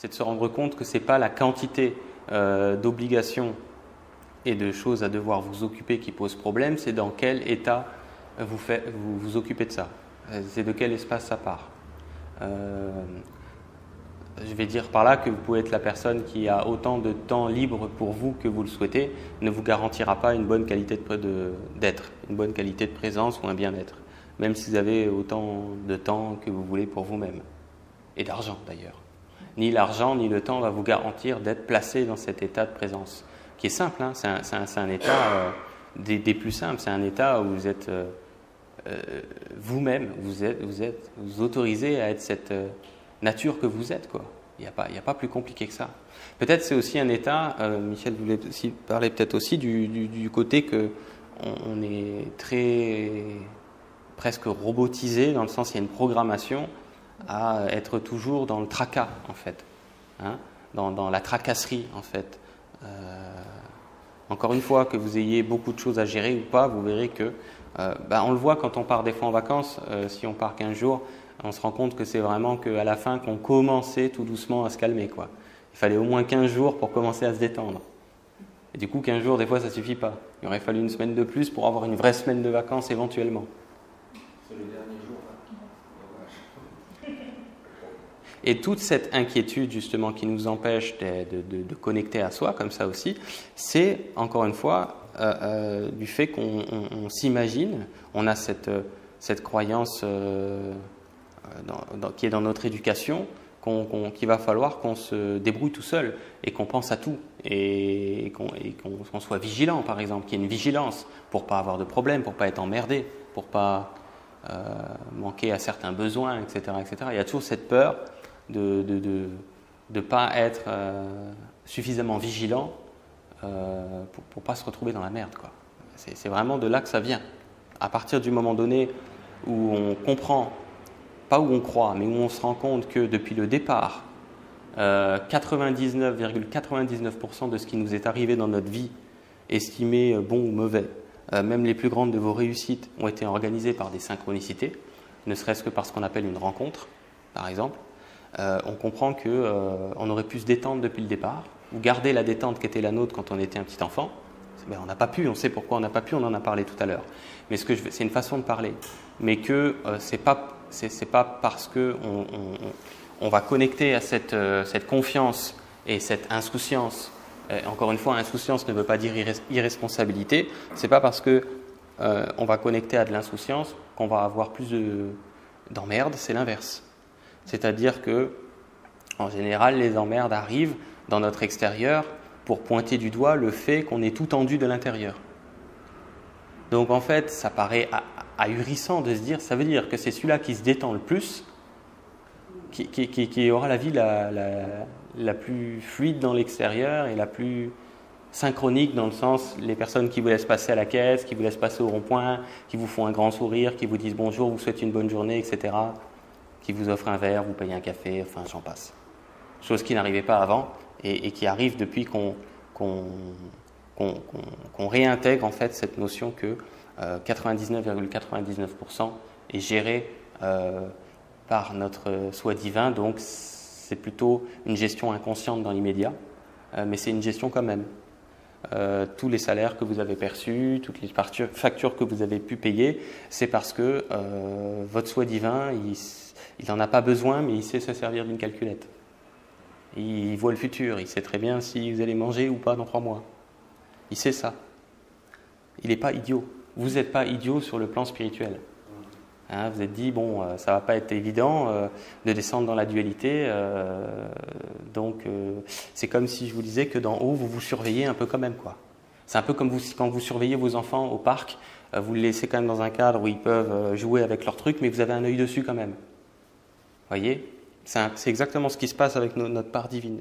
C'est de se rendre compte que ce n'est pas la quantité euh, d'obligations et de choses à devoir vous occuper qui pose problème, c'est dans quel état vous, vous vous occupez de ça. C'est de quel espace ça part. Euh, je vais dire par là que vous pouvez être la personne qui a autant de temps libre pour vous que vous le souhaitez, ne vous garantira pas une bonne qualité d'être, une bonne qualité de présence ou un bien-être, même si vous avez autant de temps que vous voulez pour vous-même, et d'argent d'ailleurs. Ni l'argent ni le temps va vous garantir d'être placé dans cet état de présence, qui est simple, hein. c'est un, état euh, des, plus simples, c'est un état où vous êtes euh, euh, vous-même, vous êtes, vous êtes vous à être cette nature que vous êtes. Il n'y a, pas, a pas plus compliqué que ça. Peut-être c'est aussi un état, Michel voulait aussi parler peut-être aussi du, du, côté que on, est très presque robotisé, dans le sens il y a une programmation à être toujours dans le tracas en fait, hein, dans, la tracasserie en fait. Euh, encore une fois, que vous ayez beaucoup de choses à gérer ou pas, vous verrez que, euh, ben, on le voit quand on part des fois en vacances, si on part 15 jours, on se rend compte que c'est vraiment qu'à la fin qu'on commençait tout doucement à se calmer. Quoi. Il fallait au moins 15 jours pour commencer à se détendre. Et du coup, 15 jours, des fois, ça suffit pas. Il aurait fallu une semaine de plus pour avoir une vraie semaine de vacances éventuellement. C'est le dernier jour. Et toute cette inquiétude, justement, qui nous empêche de, connecter à soi, comme ça aussi, c'est, encore une fois, euh, euh, du fait qu'on s'imagine, on a cette, cette croyance. Euh, euh, qui est dans notre éducation, qu'il va falloir qu'on se débrouille tout seul et qu'on pense à tout et qu'on soit vigilant, par exemple, qu'il y ait une vigilance pour pas avoir de problème, pour pas être emmerdé, pour pas euh, manquer à certains besoins, etc., etc. Il y a toujours cette peur de ne pas être euh, suffisamment vigilant pour ne pas se retrouver dans la merde. C'est vraiment de là que ça vient. À partir du moment donné où on comprend pas où on croit, mais où on se rend compte que depuis le départ, 99,99% euh, de ce qui nous est arrivé dans notre vie, estimé euh, bon ou mauvais, euh, même les plus grandes de vos réussites, ont été organisées par des synchronicités, ne serait-ce que par ce qu'on appelle une rencontre, par exemple. On comprend qu'on aurait pu se détendre depuis le départ, ou garder la détente qui était la nôtre quand on était un petit enfant. Ben, on n'a pas pu, on sait pourquoi on n'a pas pu, on en a parlé tout à l'heure. Mais ce que c'est une façon de parler. Mais que ce n'est pas parce qu'on on, va connecter à cette, euh, confiance et cette insouciance. encore une fois, insouciance ne veut pas dire irresponsabilité. C'est pas parce que euh, on va connecter à de l'insouciance qu'on va avoir plus d'emmerdes. C'est l'inverse. C'est-à-dire que, en général, les emmerdes arrivent dans notre extérieur pour pointer du doigt le fait qu'on est tout tendu de l'intérieur. Donc en fait, ça paraît ahurissant de se dire, ça veut dire que c'est celui-là qui se détend le plus, qui, aura la vie la, plus fluide dans l'extérieur et la plus synchronique dans le sens les personnes qui vous laissent passer à la caisse, qui vous laissent passer au rond-point, qui vous font un grand sourire, qui vous disent bonjour, vous souhaitent une bonne journée, etc., qui vous offrent un verre, vous payez un café, enfin j'en passe. Chose qui n'arrivait pas avant et, qui arrive depuis qu'on réintègre en fait cette notion que 99,99% euh, est géré euh, par notre soi divin, donc c'est plutôt une gestion inconsciente dans l'immédiat, euh, mais c'est une gestion quand même. Tous les salaires que vous avez perçus, toutes les factures que vous avez pu payer, c'est parce que votre soi divin, il n'en a pas besoin, mais il sait se servir d'une calculette. Il voit le futur, il sait très bien si vous allez manger ou pas dans trois mois. Il sait ça. Il n'est pas idiot vous n'êtes pas idiot sur le plan spirituel. Hein, vous êtes dit, bon, euh, ça va pas être évident euh, de descendre dans la dualité. Euh, donc, c'est comme si je vous disais que d'en haut, vous vous surveillez un peu quand même. quoi. C'est un peu comme quand vous surveillez vos enfants au parc, vous les laissez quand même dans un cadre où ils peuvent jouer avec leurs trucs, mais vous avez un œil dessus quand même. Voyez? C'est exactement ce qui se passe avec notre part divine.